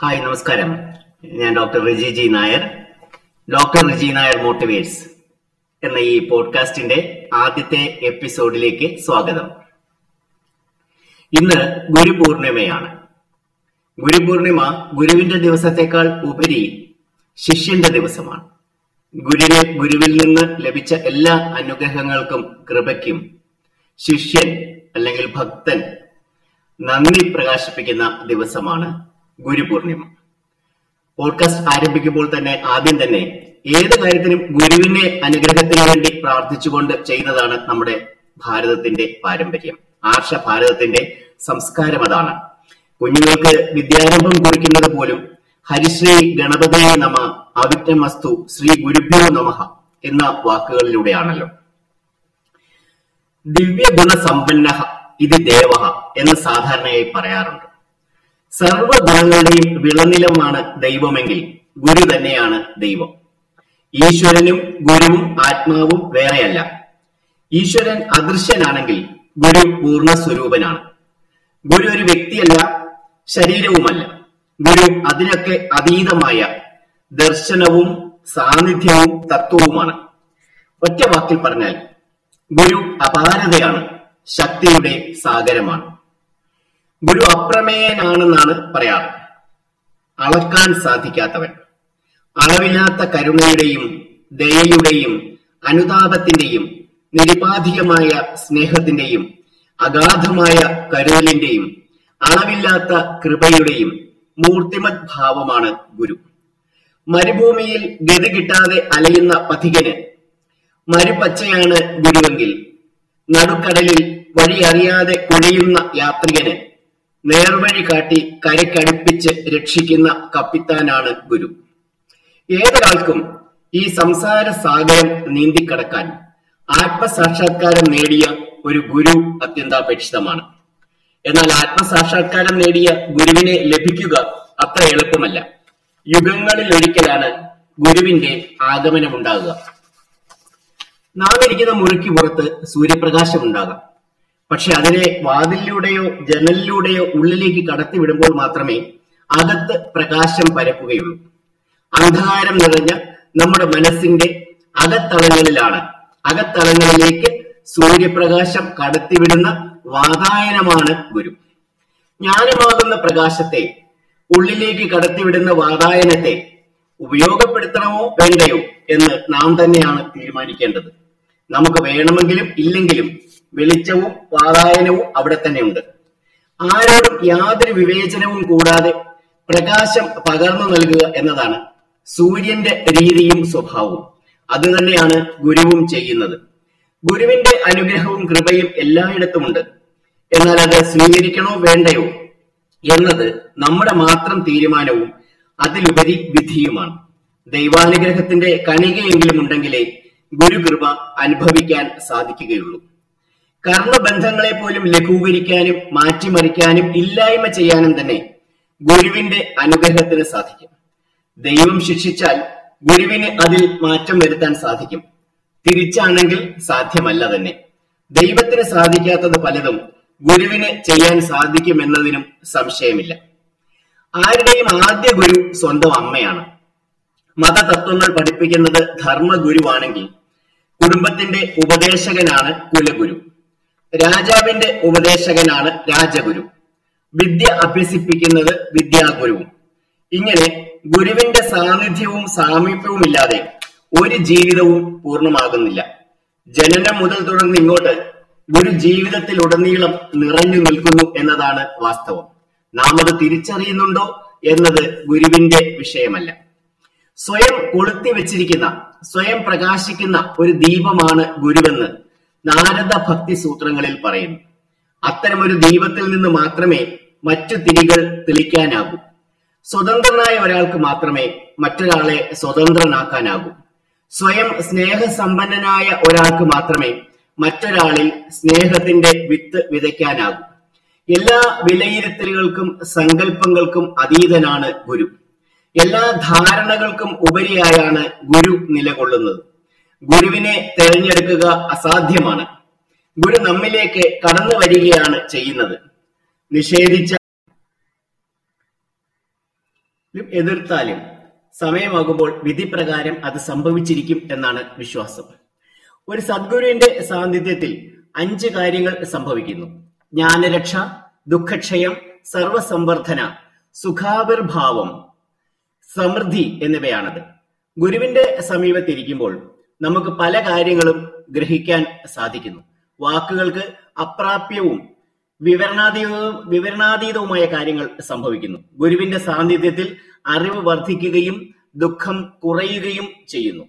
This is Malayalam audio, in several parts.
ഹായ് നമസ്കാരം. ഞാൻ doctor Riji G Nair. Doctor Riji Nair motivates എന്ന ഈ പോഡ്കാസ്റ്റിന്റെ ആദ്യത്തെ എപ്പിസോഡിലേക്ക് സ്വാഗതം. ഇന്ന് ഗുരുപൂർണിമയാണ് ഗുരുപൂർണിമ ഗുരുവിന്റെ ദിവസത്തെക്കാൾ ഉപരി ശിഷ്യന്റെ ദിവസമാണ്. ഗുരുവിന് ഗുരുവിൽ നിന്ന് ലഭിച്ച എല്ലാ അനുഗ്രഹങ്ങൾക്കും കൃപയ്ക്കും ശിഷ്യൻ അല്ലെങ്കിൽ ഭക്തൻ നന്ദി പ്രകാശിപ്പിക്കുന്ന ദിവസമാണ് ഗുരുപൂർണിമ. പോഡ്കാസ്റ്റ് ആരംഭിക്കുമ്പോൾ തന്നെ ആദ്യം തന്നെ ഏത് കാര്യത്തിനും ഗുരുവിന്റെ അനുഗ്രഹത്തിന് വേണ്ടി പ്രാർത്ഥിച്ചുകൊണ്ട് ചെയ്യുന്നതാണ് നമ്മുടെ ഭാരതത്തിന്റെ പാരമ്പര്യം. ആർഷ ഭാരതത്തിന്റെ സംസ്കാരം അതാണ്. കുഞ്ഞുങ്ങൾക്ക് വിദ്യാരംഭം കുറിക്കുന്നത് പോലും ഹരിശ്രീ ഗണപതിയെ നമ അവിറ്റമസ്തു ശ്രീ ഗുരുഭ്യോ നമഃ എന്ന വാക്കുകളിലൂടെയാണല്ലോ. ദിവ്യഗുണ സമ്പന്ന ഇത് ദേവ എന്ന് സാധാരണയായി പറയാറുണ്ട്. സർവഗുണങ്ങളുടെയും വിളനിലമാണ് ദൈവമെങ്കിൽ ഗുരു തന്നെയാണ് ദൈവം. ഈശ്വരനും ഗുരുവും ആത്മാവും വേറെയല്ല. ഈശ്വരൻ അദൃശ്യനാണെങ്കിൽ ഗുരു പൂർണ സ്വരൂപനാണ്. ഗുരു ഒരു വ്യക്തിയല്ല ശരീരവുമല്ല. ഗുരു അതിനൊക്കെ അതീതമായ ദർശനവും സാന്നിധ്യവും തത്വവുമാണ്. ഒറ്റ വാക്കിൽ പറഞ്ഞാൽ ഗുരു അപാരതയാണ് ശക്തിയുടെ സാഗരമാണ്. ഗുരു അപ്രമേയനാണെന്നാണ് പറയാറ്. അളക്കാൻ സാധിക്കാത്തവൻ. അളവില്ലാത്ത കരുണയുടെയും ദയയുടെയും അനുതാപത്തിന്റെയും നിരുപാധികമായ സ്നേഹത്തിന്റെയും അഗാധമായ കരുതലിന്റെയും അളവില്ലാത്ത കൃപയുടെയും മൂർത്തിമത് ഭാവമാണ് ഗുരു. മരുഭൂമിയിൽ ഗതി കിട്ടാതെ അലയുന്ന പഥികന് മരുപച്ചയാണ് ഗുരുവെങ്കിൽ നടുക്കടലിൽ വഴി അറിയാതെ കുഴയുന്ന യാത്രികന് നേർവഴി കാട്ടി കരക്കടുപ്പിച്ച് രക്ഷിക്കുന്ന കപ്പിത്താനാണ് ഗുരു. ഏതൊരാൾക്കും ഈ സംസാര സാഗരം നീന്തിക്കടക്കാൻ ആത്മസാക്ഷാത്കാരം നേടിയ ഒരു ഗുരു അത്യന്താപേക്ഷിതമാണ്. എന്നാൽ ആത്മസാക്ഷാത്കാരം നേടിയ ഗുരുവിനെ ലഭിക്കുക അത്ര എളുപ്പമല്ല. യുഗങ്ങളിൽ ഒരിക്കലാണ് ഗുരുവിന്റെ ആഗമനമുണ്ടാകുക. നാം ഇരിക്കുന്ന മുറിക്ക് പുറത്ത് സൂര്യപ്രകാശം ഉണ്ടാകാം പക്ഷെ അതിനെ വാതിലിലൂടെയോ ജനലിലൂടെയോ ഉള്ളിലേക്ക് കടത്തിവിടുമ്പോൾ മാത്രമേ അകത്ത് പ്രകാശം പരക്കുകയുള്ളൂ. അന്ധകാരം നിറഞ്ഞ നമ്മുടെ മനസ്സിന്റെ അകത്തളങ്ങളിലാണ്. അകത്തളങ്ങളിലേക്ക് സൂര്യപ്രകാശം കടത്തിവിടുന്ന വാതായനമാണ് ഗുരു. ജ്ഞാനമാകുന്ന പ്രകാശത്തെ ഉള്ളിലേക്ക് കടത്തിവിടുന്ന വാതായനത്തെ ഉപയോഗപ്പെടുത്തണമോ വേണ്ടയോ എന്ന് നാം തന്നെയാണ് തീരുമാനിക്കേണ്ടത്. നമുക്ക് വേണമെങ്കിലും ഇല്ലെങ്കിലും വെളിച്ചവും വാതായനവും അവിടെ തന്നെയുണ്ട്. ആരോടും യാതൊരു വിവേചനവും കൂടാതെ പ്രകാശം പകർന്നു നൽകുക എന്നതാണ് സൂര്യന്റെ രീതിയും സ്വഭാവവും. അത് തന്നെയാണ് ഗുരുവും ചെയ്യുന്നത്. ഗുരുവിന്റെ അനുഗ്രഹവും കൃപയും എല്ലായിടത്തുമുണ്ട്. എന്നാൽ അത് സ്വീകരിക്കണോ വേണ്ടയോ എന്നത് നമ്മുടെ മാത്രം തീരുമാനവും അതിലുപരി വിധിയുമാണ്. ദൈവാനുഗ്രഹത്തിന്റെ കണികയെങ്കിലും ഉണ്ടെങ്കിലേ ഗുരുകൃപ അനുഭവിക്കാൻ സാധിക്കുകയുള്ളൂ. കർമ്മബന്ധങ്ങളെ പോലും ലഘൂകരിക്കാനും മാറ്റിമറിക്കാനും ഇല്ലായ്മ ചെയ്യാനും തന്നെ ഗുരുവിന്റെ അനുഗ്രഹത്തിന് സാധിക്കും. ദൈവം ശിക്ഷിച്ചാൽ ഗുരുവിന് അതിൽ മാറ്റം വരുത്താൻ സാധിക്കും. തിരിച്ചാണെങ്കിൽ സാധ്യമല്ല തന്നെ. ദൈവത്തിന് സാധിക്കാത്തത് പലതും ഗുരുവിന് ചെയ്യാൻ സാധിക്കുമെന്നതിനും സംശയമില്ല. ആരുടെയും ആദ്യ ഗുരു സ്വന്തം അമ്മയാണ്. മതതത്വങ്ങൾ പഠിപ്പിക്കുന്നത് ധർമ്മഗുരുവാണെങ്കിൽ കുടുംബത്തിന്റെ ഉപദേശകനാണ് കുലഗുരു. രാജാവിന്റെ ഉപദേശകനാണ് രാജഗുരു. വിദ്യ അഭ്യസിപ്പിക്കുന്നത് വിദ്യാഗുരുവും. ഇങ്ങനെ ഗുരുവിന്റെ സാന്നിധ്യവും സാമീപ്യവും ഇല്ലാതെ ഒരു ജീവിതവും പൂർണമാകുന്നില്ല. ജനനം മുതൽ തുടർന്ന് ഇങ്ങോട്ട് ഗുരു ജീവിതത്തിലുടനീളം നിറഞ്ഞു നിൽക്കുന്നു എന്നതാണ് വാസ്തവം. നാം അത് തിരിച്ചറിയുന്നുണ്ടോ എന്നത് ഗുരുവിന്റെ വിഷയമല്ല. സ്വയം കൊളുത്തി വെച്ചിരിക്കുന്ന സ്വയം പ്രകാശിക്കുന്ന ഒരു ദീപമാണ് ഗുരുവെന്ന് നാരദ ഭക്തി സൂത്രങ്ങളിൽ പറയുന്നു. അത്തരമൊരു ദൈവത്തിൽ നിന്ന് മാത്രമേ മറ്റു തിരികൾ തെളിക്കാനാകൂ. സ്വതന്ത്രനായ ഒരാൾക്ക് മാത്രമേ മറ്റൊരാളെ സ്വതന്ത്രനാക്കാനാകൂ. സ്വയം സ്നേഹസമ്പന്നനായ ഒരാൾക്ക് മാത്രമേ മറ്റൊരാളിൽ സ്നേഹത്തിന്റെ വിത്ത് വിതയ്ക്കാനാകൂ. എല്ലാ വിലയിരുത്തലുകൾക്കും സങ്കല്പങ്ങൾക്കും അതീതനാണ് ഗുരു. എല്ലാ ധാരണകൾക്കും ഉപരിയായാണ് ഗുരു നിലകൊള്ളുന്നത്. ഗുരുവിനെ തെരഞ്ഞെടുക്കുക അസാധ്യമാണ്. ഗുരു നമ്മിലേക്ക് കടന്നു വരികയാണ് ചെയ്യുന്നത്. നിഷേധിച്ച എതിർത്താലും സമയമാകുമ്പോൾ വിധിപ്രകാരം അത് സംഭവിച്ചിരിക്കും എന്നാണ് വിശ്വാസം. ഒരു സദ്ഗുരുവിന്റെ സാന്നിധ്യത്തിൽ അഞ്ച് കാര്യങ്ങൾ സംഭവിക്കുന്നു. ജ്ഞാനരക്ഷ ദുഃഖക്ഷയം സർവസംവർദ്ധന സുഖാവിർഭാവം സമൃദ്ധി എന്നിവയാണത്. ഗുരുവിന്റെ സമീപത്തിരിക്കുമ്പോൾ നമുക്ക് പല കാര്യങ്ങളും ഗ്രഹിക്കാൻ സാധിക്കുന്നു. വാക്കുകൾക്ക് അപ്രാപ്യവും വിവരണാതീതവും വിവരണാതീതവുമായ കാര്യങ്ങൾ സംഭവിക്കുന്നു. ഗുരുവിന്റെ സാന്നിധ്യത്തിൽ അറിവ് വർദ്ധിക്കുകയും ദുഃഖം കുറയുകയും ചെയ്യുന്നു.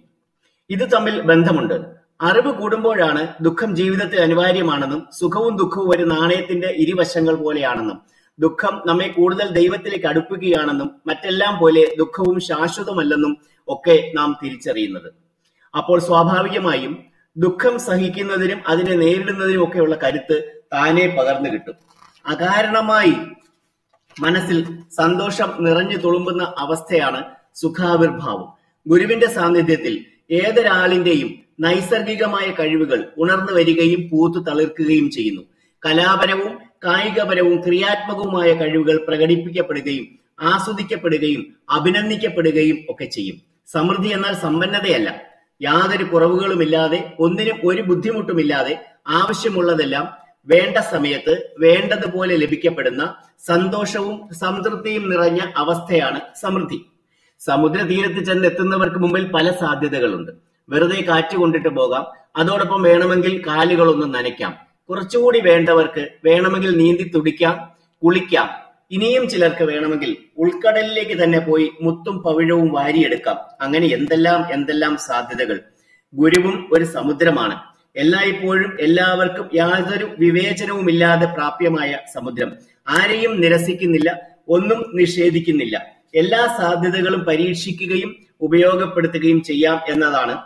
ഇത് തമ്മിൽ ബന്ധമുണ്ട്. അറിവ് കൂടുമ്പോഴാണ് ദുഃഖം ജീവിതത്തിൽ അനിവാര്യമാണെന്നും സുഖവും ദുഃഖവും ഒരു നാണയത്തിന്റെ ഇരുവശങ്ങൾ പോലെയാണെന്നും ദുഃഖം നമ്മെ കൂടുതൽ ദൈവത്തിലേക്ക് അടുപ്പിക്കുകയാണെന്നും മറ്റെല്ലാം പോലെ ദുഃഖവും ശാശ്വതമല്ലെന്നും ഒക്കെ നാം തിരിച്ചറിയുന്നത്. അപ്പോൾ സ്വാഭാവികമായും ദുഃഖം സഹിക്കുന്നതിനും അതിനെ നേരിടുന്നതിനും ഒക്കെയുള്ള കരുത്ത് താനെ പകർന്നു കിട്ടും. അകാരണമായി മനസ്സിൽ സന്തോഷം നിറഞ്ഞു തുളുമ്പുന്ന അവസ്ഥയാണ് സുഖാവിർഭാവം. ഗുരുവിന്റെ സാന്നിധ്യത്തിൽ ഏതൊരാളിന്റെയും നൈസർഗികമായ കഴിവുകൾ ഉണർന്നു വരികയും പൂത്തു തളിർക്കുകയും ചെയ്യുന്നു. കലാപരവും കായികപരവും ക്രിയാത്മകവുമായ കഴിവുകൾ പ്രകടിപ്പിക്കപ്പെടുകയും ആസ്വദിക്കപ്പെടുകയും അഭിനന്ദിക്കപ്പെടുകയും ഒക്കെ ചെയ്യും. സമൃദ്ധി എന്നാൽ സമ്പന്നതയല്ല. യാതൊരു കുറവുകളുമില്ലാതെ ഒന്നിനും ഒരു ബുദ്ധിമുട്ടുമില്ലാതെ ആവശ്യമുള്ളതെല്ലാം വേണ്ട സമയത്ത് വേണ്ടതുപോലെ ലഭിക്കപ്പെടുന്ന സന്തോഷവും സംതൃപ്തിയും നിറഞ്ഞ അവസ്ഥയാണ് സമൃദ്ധി. സമുദ്രതീരത്ത് ചെന്ന് എത്തുന്നവർക്ക് മുമ്പിൽ പല സാധ്യതകളുണ്ട്. വെറുതെ കാറ്റ് കൊണ്ടിട്ട് പോകാം. അതോടൊപ്പം വേണമെങ്കിൽ കാലുകളൊന്നും നനയ്ക്കാം. കുറച്ചുകൂടി വേണ്ടവർക്ക് വേണമെങ്കിൽ നീന്തി തുടിക്കാം കുളിക്കാം. ഇനിയും ചിലർക്ക് വേണമെങ്കിൽ ഉൾക്കടലിലേക്ക് തന്നെ പോയി മുത്തും പവിഴവും വാരിയെടുക്കാം. അങ്ങനെ എന്തെല്ലാം എന്തെല്ലാം സാധ്യതകൾ? ഗുരുവും ഒരു സമുദ്രമാണ്. എല്ലായ്പ്പോഴും എല്ലാവർക്കും യാതൊരു വിവേചനവുമില്ലാതെ പ്രാപ്യമായ സമുദ്രം. ആരെയും നിരസിക്കുന്നില്ല ഒന്നും നിഷേധിക്കുന്നില്ല. എല്ലാ സാധ്യതകളും പരീക്ഷിക്കുകയും ഉപയോഗപ്പെടുത്തുകയും ചെയ്യാം എന്നതാണ്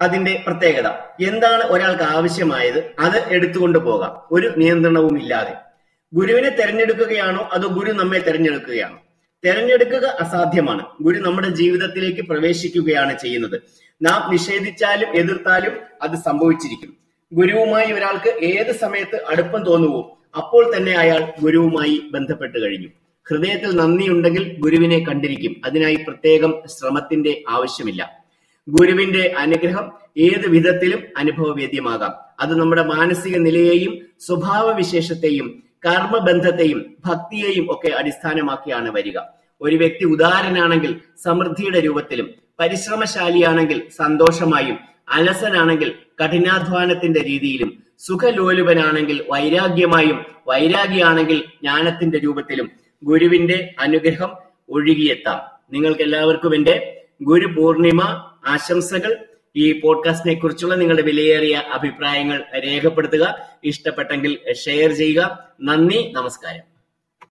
അതിന്റെ പ്രത്യേകത. എന്താണ് ഒരാൾക്ക് ആവശ്യമായത്? അത് എടുത്തുകൊണ്ട് പോകാം. ഒരു നിയന്ത്രണവും ഇല്ലാതെ ഗുരുവിനെ തെരഞ്ഞെടുക്കുകയാണോ അതോ ഗുരു നമ്മെ തെരഞ്ഞെടുക്കുകയാണോ? തെരഞ്ഞെടുക്കുക അസാധ്യമാണ്. ഗുരു നമ്മുടെ ജീവിതത്തിലേക്ക് പ്രവേശിക്കുകയാണ് ചെയ്യുന്നത്. നാം നിഷേധിച്ചാലും എതിർത്താലും അത് സംഭവിച്ചിരിക്കും. ഗുരുവുമായി ഒരാൾക്ക് ഏത് സമയത്ത് അടുപ്പം തോന്നുവോ അപ്പോൾ തന്നെ അയാൾ ഗുരുവുമായി ബന്ധപ്പെട്ട് കഴിഞ്ഞു. ഹൃദയത്തിൽ നന്ദിയുണ്ടെങ്കിൽ ഗുരുവിനെ കണ്ടിരിക്കും. അതിനായി പ്രത്യേകം ശ്രമത്തിന്റെ ആവശ്യമില്ല. ഗുരുവിന്റെ അനുഗ്രഹം ഏത് വിധത്തിലും അനുഭവവേദ്യമാകാം. അത് നമ്മുടെ മാനസിക നിലയെയും സ്വഭാവവിശേഷത്തെയും കർമ്മബന്ധത്തെയും ഭക്തിയെയും ഒക്കെ അടിസ്ഥാനമാക്കിയാണ് വരിക. ഒരു വ്യക്തി ഉദാരനാണെങ്കിൽ സമൃദ്ധിയുടെ രൂപത്തിലും പരിശ്രമശാലിയാണെങ്കിൽ സന്തോഷമായും അലസനാണെങ്കിൽ കഠിനാധ്വാനത്തിന്റെ രീതിയിലും സുഖലോലുപനാണെങ്കിൽ വൈരാഗ്യമായും വൈരാഗ്യാണെങ്കിൽ ജ്ഞാനത്തിന്റെ രൂപത്തിലും ഗുരുവിന്റെ അനുഗ്രഹം ഒഴുകിയെത്താം. നിങ്ങൾക്ക് എല്ലാവർക്കും എന്റെ ഗുരു പൂർണിമ ആശംസകൾ. ഈ പോഡ്കാസ്റ്റിനെ കുറിച്ചുള്ള നിങ്ങളുടെ വിലയേറിയ അഭിപ്രായങ്ങൾ രേഖപ്പെടുത്തുക. ഇഷ്ടപ്പെട്ടെങ്കിൽ ഷെയർ ചെയ്യുക. നന്ദി നമസ്കാരം.